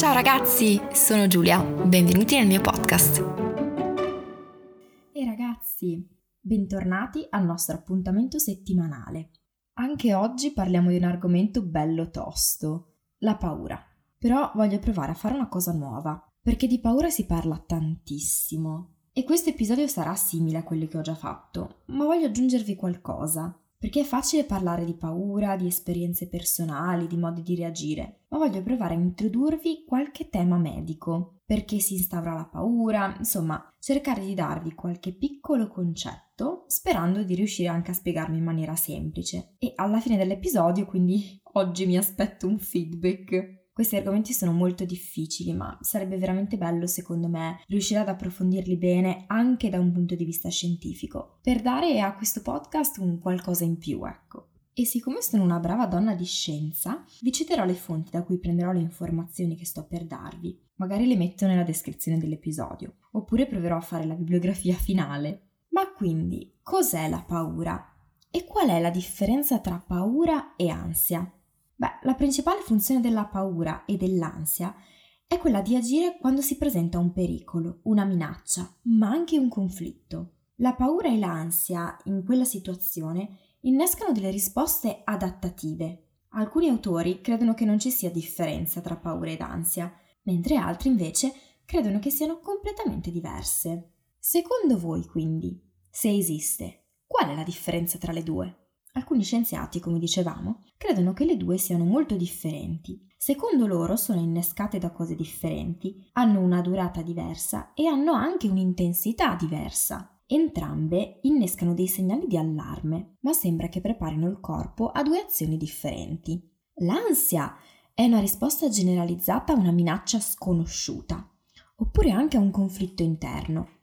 Ciao ragazzi, sono Giulia, benvenuti nel mio podcast. E ragazzi, bentornati al nostro appuntamento settimanale. Anche oggi parliamo di un argomento bello tosto, la paura. Però voglio provare a fare una cosa nuova, perché di paura si parla tantissimo. E questo episodio sarà simile a quelli che ho già fatto, ma voglio aggiungervi qualcosa. Perché è facile parlare di paura, di esperienze personali, di modi di reagire, ma voglio provare a introdurvi qualche tema medico, perché si instaura la paura, insomma, cercare di darvi qualche piccolo concetto, sperando di riuscire anche a spiegarmi in maniera semplice. E alla fine dell'episodio, quindi oggi mi aspetto un feedback. Questi argomenti sono molto difficili, ma sarebbe veramente bello, secondo me, riuscire ad approfondirli bene anche da un punto di vista scientifico, per dare a questo podcast un qualcosa in più, ecco. E siccome sono una brava donna di scienza, vi citerò le fonti da cui prenderò le informazioni che sto per darvi. Magari le metto nella descrizione dell'episodio, oppure proverò a fare la bibliografia finale. Ma quindi, cos'è la paura? E qual è la differenza tra paura e ansia? Beh, la principale funzione della paura e dell'ansia è quella di agire quando si presenta un pericolo, una minaccia, ma anche un conflitto. La paura e l'ansia in quella situazione innescano delle risposte adattative. Alcuni autori credono che non ci sia differenza tra paura ed ansia, mentre altri invece credono che siano completamente diverse. Secondo voi, quindi, se esiste, qual è la differenza tra le due? Alcuni scienziati, come dicevamo, credono che le due siano molto differenti. Secondo loro sono innescate da cose differenti, hanno una durata diversa e hanno anche un'intensità diversa. Entrambe innescano dei segnali di allarme, ma sembra che preparino il corpo a due azioni differenti. L'ansia è una risposta generalizzata a una minaccia sconosciuta, oppure anche a un conflitto interno,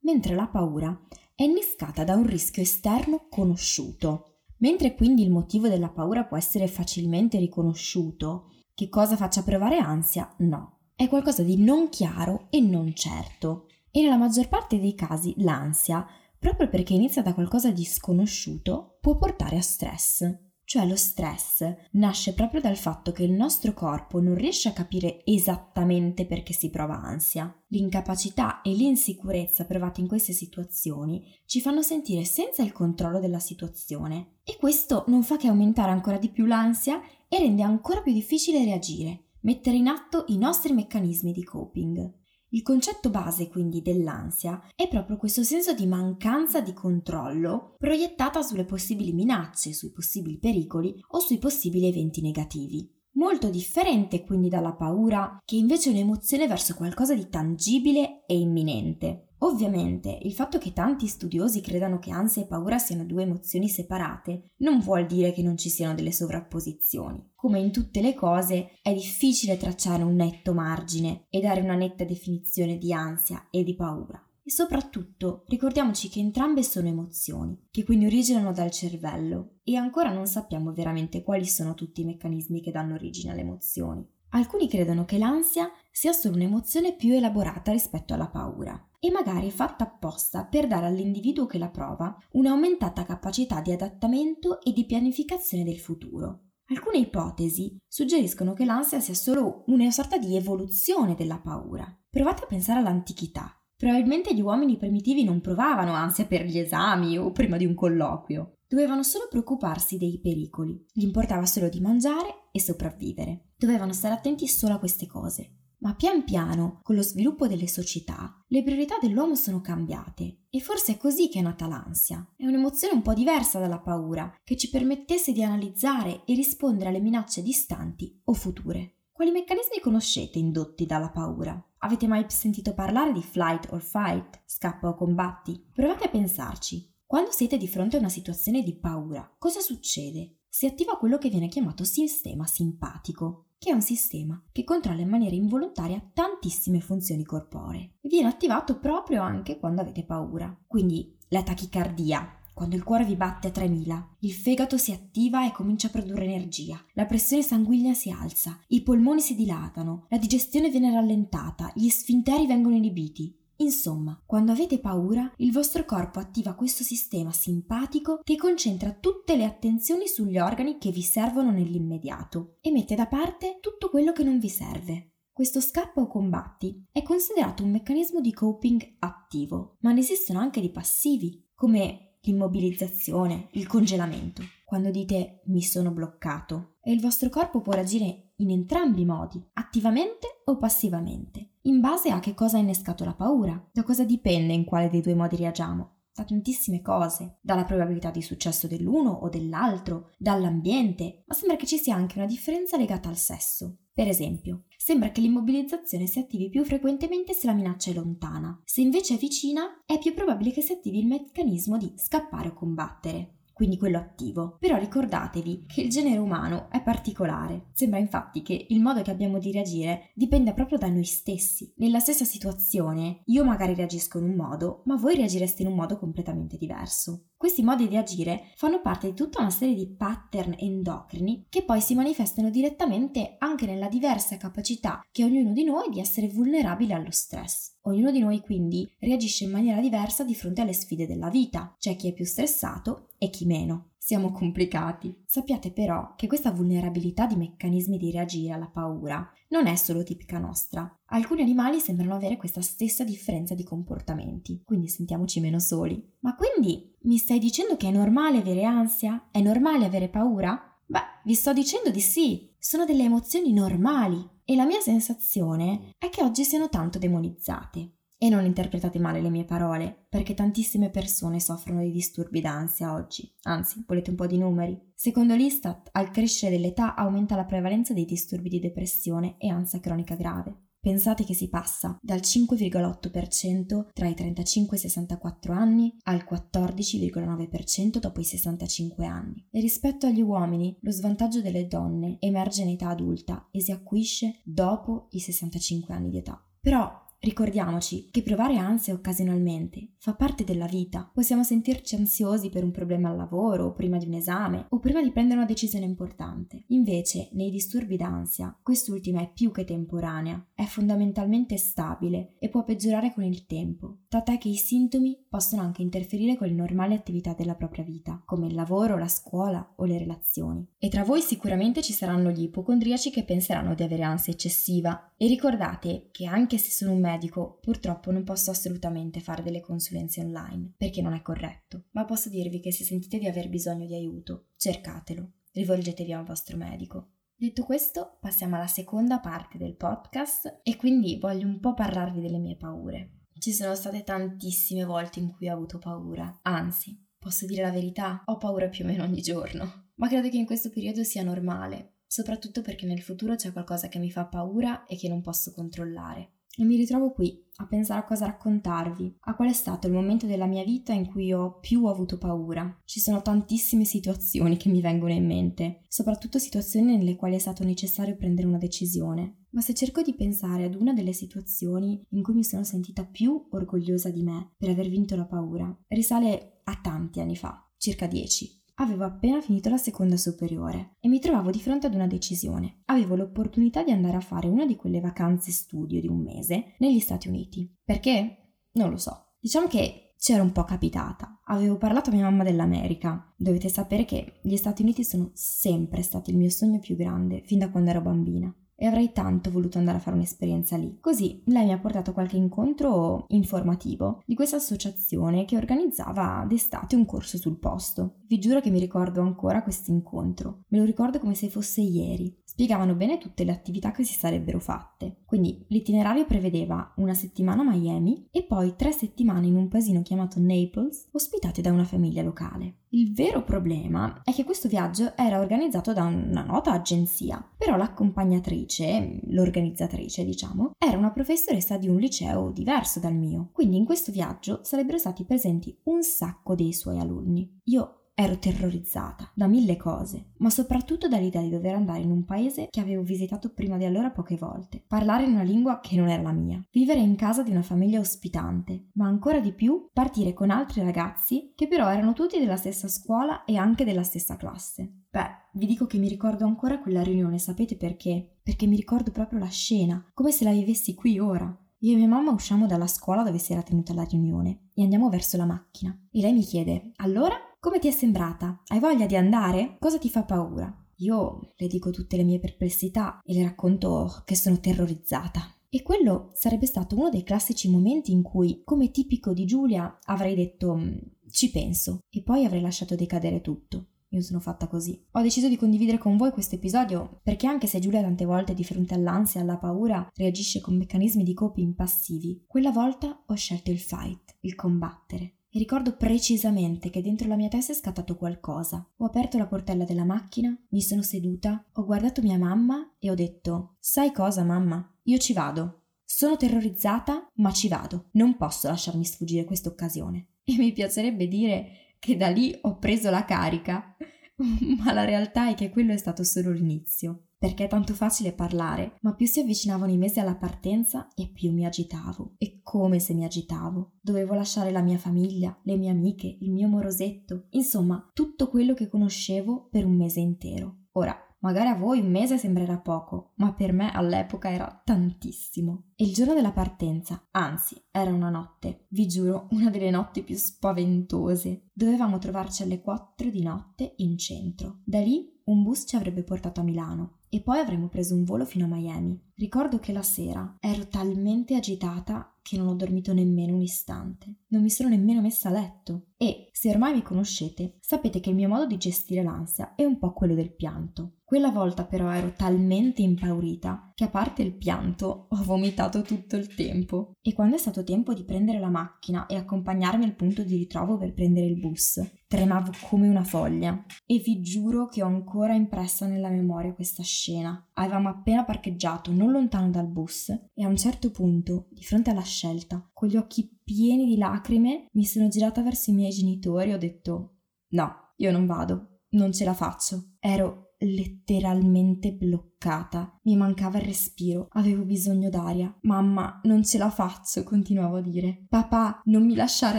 mentre la paura è innescata da un rischio esterno conosciuto. Mentre quindi il motivo della paura può essere facilmente riconosciuto, che cosa faccia provare ansia? No. È qualcosa di non chiaro e non certo. E nella maggior parte dei casi l'ansia, proprio perché inizia da qualcosa di sconosciuto, può portare a stress. Cioè lo stress nasce proprio dal fatto che il nostro corpo non riesce a capire esattamente perché si prova ansia. L'incapacità e l'insicurezza provate in queste situazioni ci fanno sentire senza il controllo della situazione e questo non fa che aumentare ancora di più l'ansia e rende ancora più difficile reagire, mettere in atto i nostri meccanismi di coping. Il concetto base quindi dell'ansia è proprio questo senso di mancanza di controllo proiettata sulle possibili minacce, sui possibili pericoli o sui possibili eventi negativi. Molto differente quindi dalla paura, che invece è un'emozione verso qualcosa di tangibile e imminente. Ovviamente, il fatto che tanti studiosi credano che ansia e paura siano due emozioni separate non vuol dire che non ci siano delle sovrapposizioni. Come in tutte le cose, è difficile tracciare un netto margine e dare una netta definizione di ansia e di paura. E soprattutto ricordiamoci che entrambe sono emozioni, che quindi originano dal cervello e ancora non sappiamo veramente quali sono tutti i meccanismi che danno origine alle emozioni. Alcuni credono che l'ansia sia solo un'emozione più elaborata rispetto alla paura e magari fatta apposta per dare all'individuo che la prova un'aumentata capacità di adattamento e di pianificazione del futuro. Alcune ipotesi suggeriscono che l'ansia sia solo una sorta di evoluzione della paura. Provate a pensare all'antichità. Probabilmente gli uomini primitivi non provavano ansia per gli esami o prima di un colloquio. Dovevano solo preoccuparsi dei pericoli. Gli importava solo di mangiare e sopravvivere. Dovevano stare attenti solo a queste cose. Ma pian piano, con lo sviluppo delle società, le priorità dell'uomo sono cambiate e forse è così che è nata l'ansia. È un'emozione un po' diversa dalla paura, che ci permettesse di analizzare e rispondere alle minacce distanti o future. Quali meccanismi conoscete indotti dalla paura? Avete mai sentito parlare di flight or fight, scappa o combatti? Provate a pensarci. Quando siete di fronte a una situazione di paura, cosa succede? Si attiva quello che viene chiamato sistema simpatico che è un sistema che controlla in maniera involontaria tantissime funzioni corporee viene attivato proprio anche quando avete paura. Quindi la tachicardia, quando il cuore vi batte a 3000, il fegato si attiva e comincia a produrre energia, la pressione sanguigna si alza, i polmoni si dilatano, la digestione viene rallentata, gli sfinteri vengono inibiti, Insomma, quando avete paura, il vostro corpo attiva questo sistema simpatico che concentra tutte le attenzioni sugli organi che vi servono nell'immediato e mette da parte tutto quello che non vi serve. Questo scappa o combatti è considerato un meccanismo di coping attivo, ma ne esistono anche di passivi, come l'immobilizzazione, il congelamento. Quando dite mi sono bloccato, e il vostro corpo può reagire in entrambi i modi, attivamente o passivamente, in base a che cosa ha innescato la paura, da cosa dipende in quale dei due modi reagiamo da tantissime cose, dalla probabilità di successo dell'uno o dell'altro, dall'ambiente, ma sembra che ci sia anche una differenza legata al sesso. Per esempio, sembra che l'immobilizzazione si attivi più frequentemente se la minaccia è lontana, se invece è vicina è più probabile che si attivi il meccanismo di scappare o combattere quindi quello attivo. Però ricordatevi che il genere umano è particolare. Sembra infatti che il modo che abbiamo di reagire dipenda proprio da noi stessi. Nella stessa situazione, io magari reagisco in un modo, ma voi reagireste in un modo completamente diverso. Questi modi di agire fanno parte di tutta una serie di pattern endocrini che poi si manifestano direttamente anche nella diversa capacità che ognuno di noi di essere vulnerabile allo stress. Ognuno di noi quindi reagisce in maniera diversa di fronte alle sfide della vita. C'è chi è più stressato e chi meno. Siamo complicati. Sappiate però che questa vulnerabilità di meccanismi di reagire alla paura non è solo tipica nostra. Alcuni animali sembrano avere questa stessa differenza di comportamenti, quindi sentiamoci meno soli. Ma quindi mi stai dicendo che è normale avere ansia? È normale avere paura? Beh, vi sto dicendo di sì, sono delle emozioni normali e la mia sensazione è che oggi siano tanto demonizzate. E non interpretate male le mie parole, perché tantissime persone soffrono di disturbi d'ansia oggi. Anzi, volete un po' di numeri? Secondo l'Istat, al crescere dell'età aumenta la prevalenza dei disturbi di depressione e ansia cronica grave. Pensate che si passa dal 5,8% tra i 35 e i 64 anni al 14,9% dopo i 65 anni. E rispetto agli uomini, lo svantaggio delle donne emerge in età adulta e si acuisce dopo i 65 anni di età. Però Ricordiamoci che provare ansia occasionalmente fa parte della vita. Possiamo sentirci ansiosi per un problema al lavoro, prima di un esame, o prima di prendere una decisione importante. Invece, nei disturbi d'ansia, quest'ultima è più che temporanea, è fondamentalmente stabile e può peggiorare con il tempo, tant'è che i sintomi possono anche interferire con le normali attività della propria vita, come il lavoro, la scuola o le relazioni. E tra voi sicuramente ci saranno gli ipocondriaci che penseranno di avere ansia eccessiva. E ricordate che anche se sono un medico, purtroppo non posso assolutamente fare delle consulenze online, perché non è corretto. Ma posso dirvi che se sentite di aver bisogno di aiuto, cercatelo, rivolgetevi a un vostro medico. Detto questo, passiamo alla seconda parte del podcast e quindi voglio un po' parlarvi delle mie paure. Ci sono state tantissime volte in cui ho avuto paura, anzi, posso dire la verità, ho paura più o meno ogni giorno, ma credo che in questo periodo sia normale, soprattutto perché nel futuro c'è qualcosa che mi fa paura e che non posso controllare. E mi ritrovo qui a pensare a cosa raccontarvi, a qual è stato il momento della mia vita in cui ho più avuto paura. Ci sono tantissime situazioni che mi vengono in mente, soprattutto situazioni nelle quali è stato necessario prendere una decisione. Ma se cerco di pensare ad una delle situazioni in cui mi sono sentita più orgogliosa di me per aver vinto la paura, risale a tanti anni fa, circa dieci. Avevo appena finito la seconda superiore e mi trovavo di fronte ad una decisione. Avevo l'opportunità di andare a fare una di quelle vacanze studio di un mese negli Stati Uniti. Perché? Non lo so. Diciamo che c'era un po' capitata. Avevo parlato a mia mamma dell'America. Dovete sapere che gli Stati Uniti sono sempre stati il mio sogno più grande, fin da quando ero bambina e avrei tanto voluto andare a fare un'esperienza lì. Così lei mi ha portato qualche incontro informativo di questa associazione che organizzava d'estate un corso sul posto. Vi giuro che mi ricordo ancora questo incontro, me lo ricordo come se fosse ieri. Spiegavano bene tutte le attività che si sarebbero fatte. Quindi l'itinerario prevedeva una settimana a Miami e poi tre settimane in un paesino chiamato Naples, ospitate da una famiglia locale. Il vero problema è che questo viaggio era organizzato da una nota agenzia, però l'accompagnatrice, l'organizzatrice diciamo, era una professoressa di un liceo diverso dal mio, quindi in questo viaggio sarebbero stati presenti un sacco dei suoi alunni. Io Ero terrorizzata da mille cose, ma soprattutto dall'idea di dover andare in un paese che avevo visitato prima di allora poche volte, parlare in una lingua che non era la mia, vivere in casa di una famiglia ospitante, ma ancora di più partire con altri ragazzi che però erano tutti della stessa scuola e anche della stessa classe. Beh, vi dico che mi ricordo ancora quella riunione, sapete perché? Perché mi ricordo proprio la scena, come se la vivessi qui ora. Io e mia mamma usciamo dalla scuola dove si era tenuta la riunione e andiamo verso la macchina. E lei mi chiede: Allora? Come ti è sembrata? Hai voglia di andare? Cosa ti fa paura? io le dico tutte le mie perplessità e le racconto che sono terrorizzata. E quello sarebbe stato uno dei classici momenti in cui, come tipico di Giulia, avrei detto mm, ci penso e poi avrei lasciato decadere tutto. Io sono fatta così. Ho deciso di condividere con voi questo episodio perché anche se Giulia tante volte di fronte all'ansia e alla paura reagisce con meccanismi di coping passivi, quella volta ho scelto il fight, il combattere. E ricordo precisamente che dentro la mia testa è scattato qualcosa. Ho aperto la portella della macchina, mi sono seduta, ho guardato mia mamma e ho detto: Sai cosa, mamma? Io ci vado. Sono terrorizzata, ma ci vado. Non posso lasciarmi sfuggire questa occasione. E mi piacerebbe dire che da lì ho preso la carica, ma la realtà è che quello è stato solo l'inizio perché è tanto facile parlare, ma più si avvicinavano i mesi alla partenza e più mi agitavo. E come se mi agitavo. Dovevo lasciare la mia famiglia, le mie amiche, il mio morosetto, insomma, tutto quello che conoscevo per un mese intero. Ora, Magari a voi un mese sembrerà poco, ma per me all'epoca era tantissimo. E il giorno della partenza, anzi, era una notte, vi giuro, una delle notti più spaventose. Dovevamo trovarci alle 4 di notte in centro. Da lì un bus ci avrebbe portato a Milano e poi avremmo preso un volo fino a Miami. Ricordo che la sera ero talmente agitata che non ho dormito nemmeno un istante. Non mi sono nemmeno messa a letto. E, se ormai mi conoscete, sapete che il mio modo di gestire l'ansia è un po' quello del pianto. Quella volta però ero talmente impaurita che a parte il pianto ho vomitato tutto il tempo. E quando è stato tempo di prendere la macchina e accompagnarmi al punto di ritrovo per prendere il bus, tremavo come una foglia. E vi giuro che ho ancora impressa nella memoria questa scena. Avevamo appena parcheggiato non lontano dal bus e a un certo punto, di fronte alla scelta, con gli occhi pieni di lacrime, mi sono girata verso i miei genitori e ho detto no, io non vado, non ce la faccio. Ero letteralmente bloccata. Mi mancava il respiro, avevo bisogno d'aria. Mamma, non ce la faccio, continuavo a dire. Papà, non mi lasciare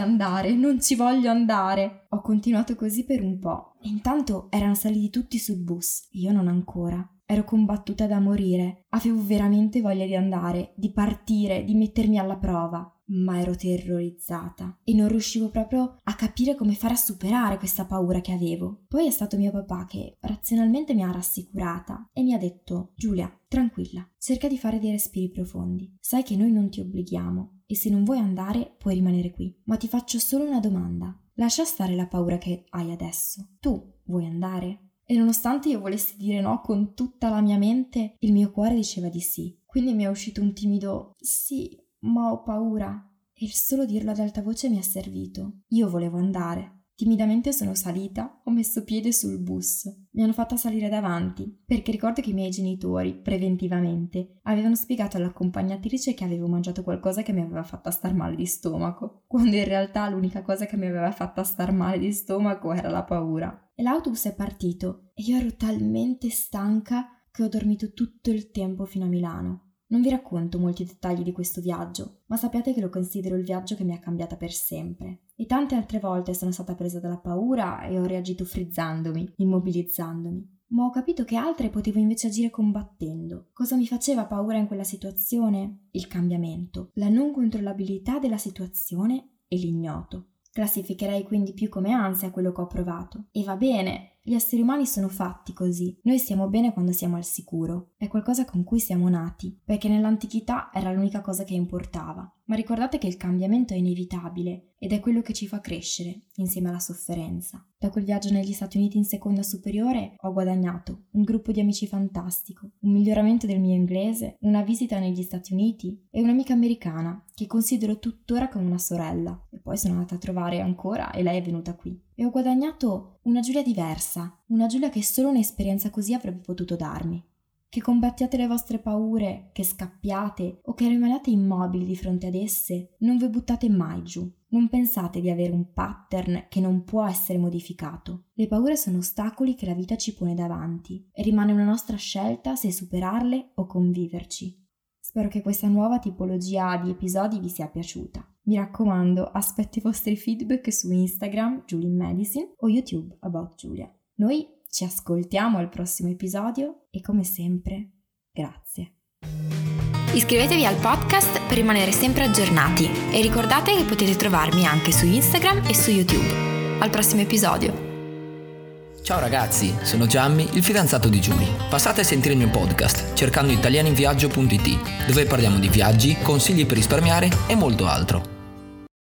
andare, non ci voglio andare. Ho continuato così per un po'. Intanto erano saliti tutti sul bus, io non ancora. Ero combattuta da morire, avevo veramente voglia di andare, di partire, di mettermi alla prova ma ero terrorizzata e non riuscivo proprio a capire come fare a superare questa paura che avevo. Poi è stato mio papà che razionalmente mi ha rassicurata e mi ha detto Giulia, tranquilla, cerca di fare dei respiri profondi. Sai che noi non ti obblighiamo e se non vuoi andare puoi rimanere qui. Ma ti faccio solo una domanda. Lascia stare la paura che hai adesso. Tu vuoi andare? E nonostante io volessi dire no con tutta la mia mente, il mio cuore diceva di sì. Quindi mi è uscito un timido sì, ma ho paura. E il solo dirlo ad alta voce mi è servito. Io volevo andare. Timidamente sono salita, ho messo piede sul bus. Mi hanno fatta salire davanti, perché ricordo che i miei genitori, preventivamente, avevano spiegato all'accompagnatrice che avevo mangiato qualcosa che mi aveva fatta star male di stomaco, quando in realtà l'unica cosa che mi aveva fatta star male di stomaco era la paura. E l'autobus è partito e io ero talmente stanca che ho dormito tutto il tempo fino a Milano. Non vi racconto molti dettagli di questo viaggio, ma sappiate che lo considero il viaggio che mi ha cambiata per sempre. E tante altre volte sono stata presa dalla paura e ho reagito frizzandomi, immobilizzandomi. Ma ho capito che altre potevo invece agire combattendo. Cosa mi faceva paura in quella situazione? Il cambiamento, la non controllabilità della situazione e l'ignoto. Classificherei quindi più come ansia quello che ho provato. E va bene, gli esseri umani sono fatti così. Noi stiamo bene quando siamo al sicuro. È qualcosa con cui siamo nati, perché nell'antichità era l'unica cosa che importava. Ma ricordate che il cambiamento è inevitabile ed è quello che ci fa crescere, insieme alla sofferenza. Da quel viaggio negli Stati Uniti in seconda superiore ho guadagnato un gruppo di amici fantastico, un miglioramento del mio inglese, una visita negli Stati Uniti e un'amica americana che considero tuttora come una sorella. E poi sono andata a trovare ancora e lei è venuta qui e ho guadagnato una Giulia diversa, una Giulia che solo un'esperienza così avrebbe potuto darmi. Che combattiate le vostre paure, che scappiate o che rimaniate immobili di fronte ad esse, non vi buttate mai giù. Non pensate di avere un pattern che non può essere modificato. Le paure sono ostacoli che la vita ci pone davanti e rimane una nostra scelta se superarle o conviverci. Spero che questa nuova tipologia di episodi vi sia piaciuta. Mi raccomando, aspetto i vostri feedback su Instagram, Julie Medicine, o YouTube, About Julia. Noi ci ascoltiamo al prossimo episodio e come sempre, grazie. Iscrivetevi al podcast per rimanere sempre aggiornati e ricordate che potete trovarmi anche su Instagram e su YouTube. Al prossimo episodio! Ciao ragazzi, sono Gianni, il fidanzato di Giulia. Passate a sentire il mio podcast cercando italianinviaggio.it, dove parliamo di viaggi, consigli per risparmiare e molto altro.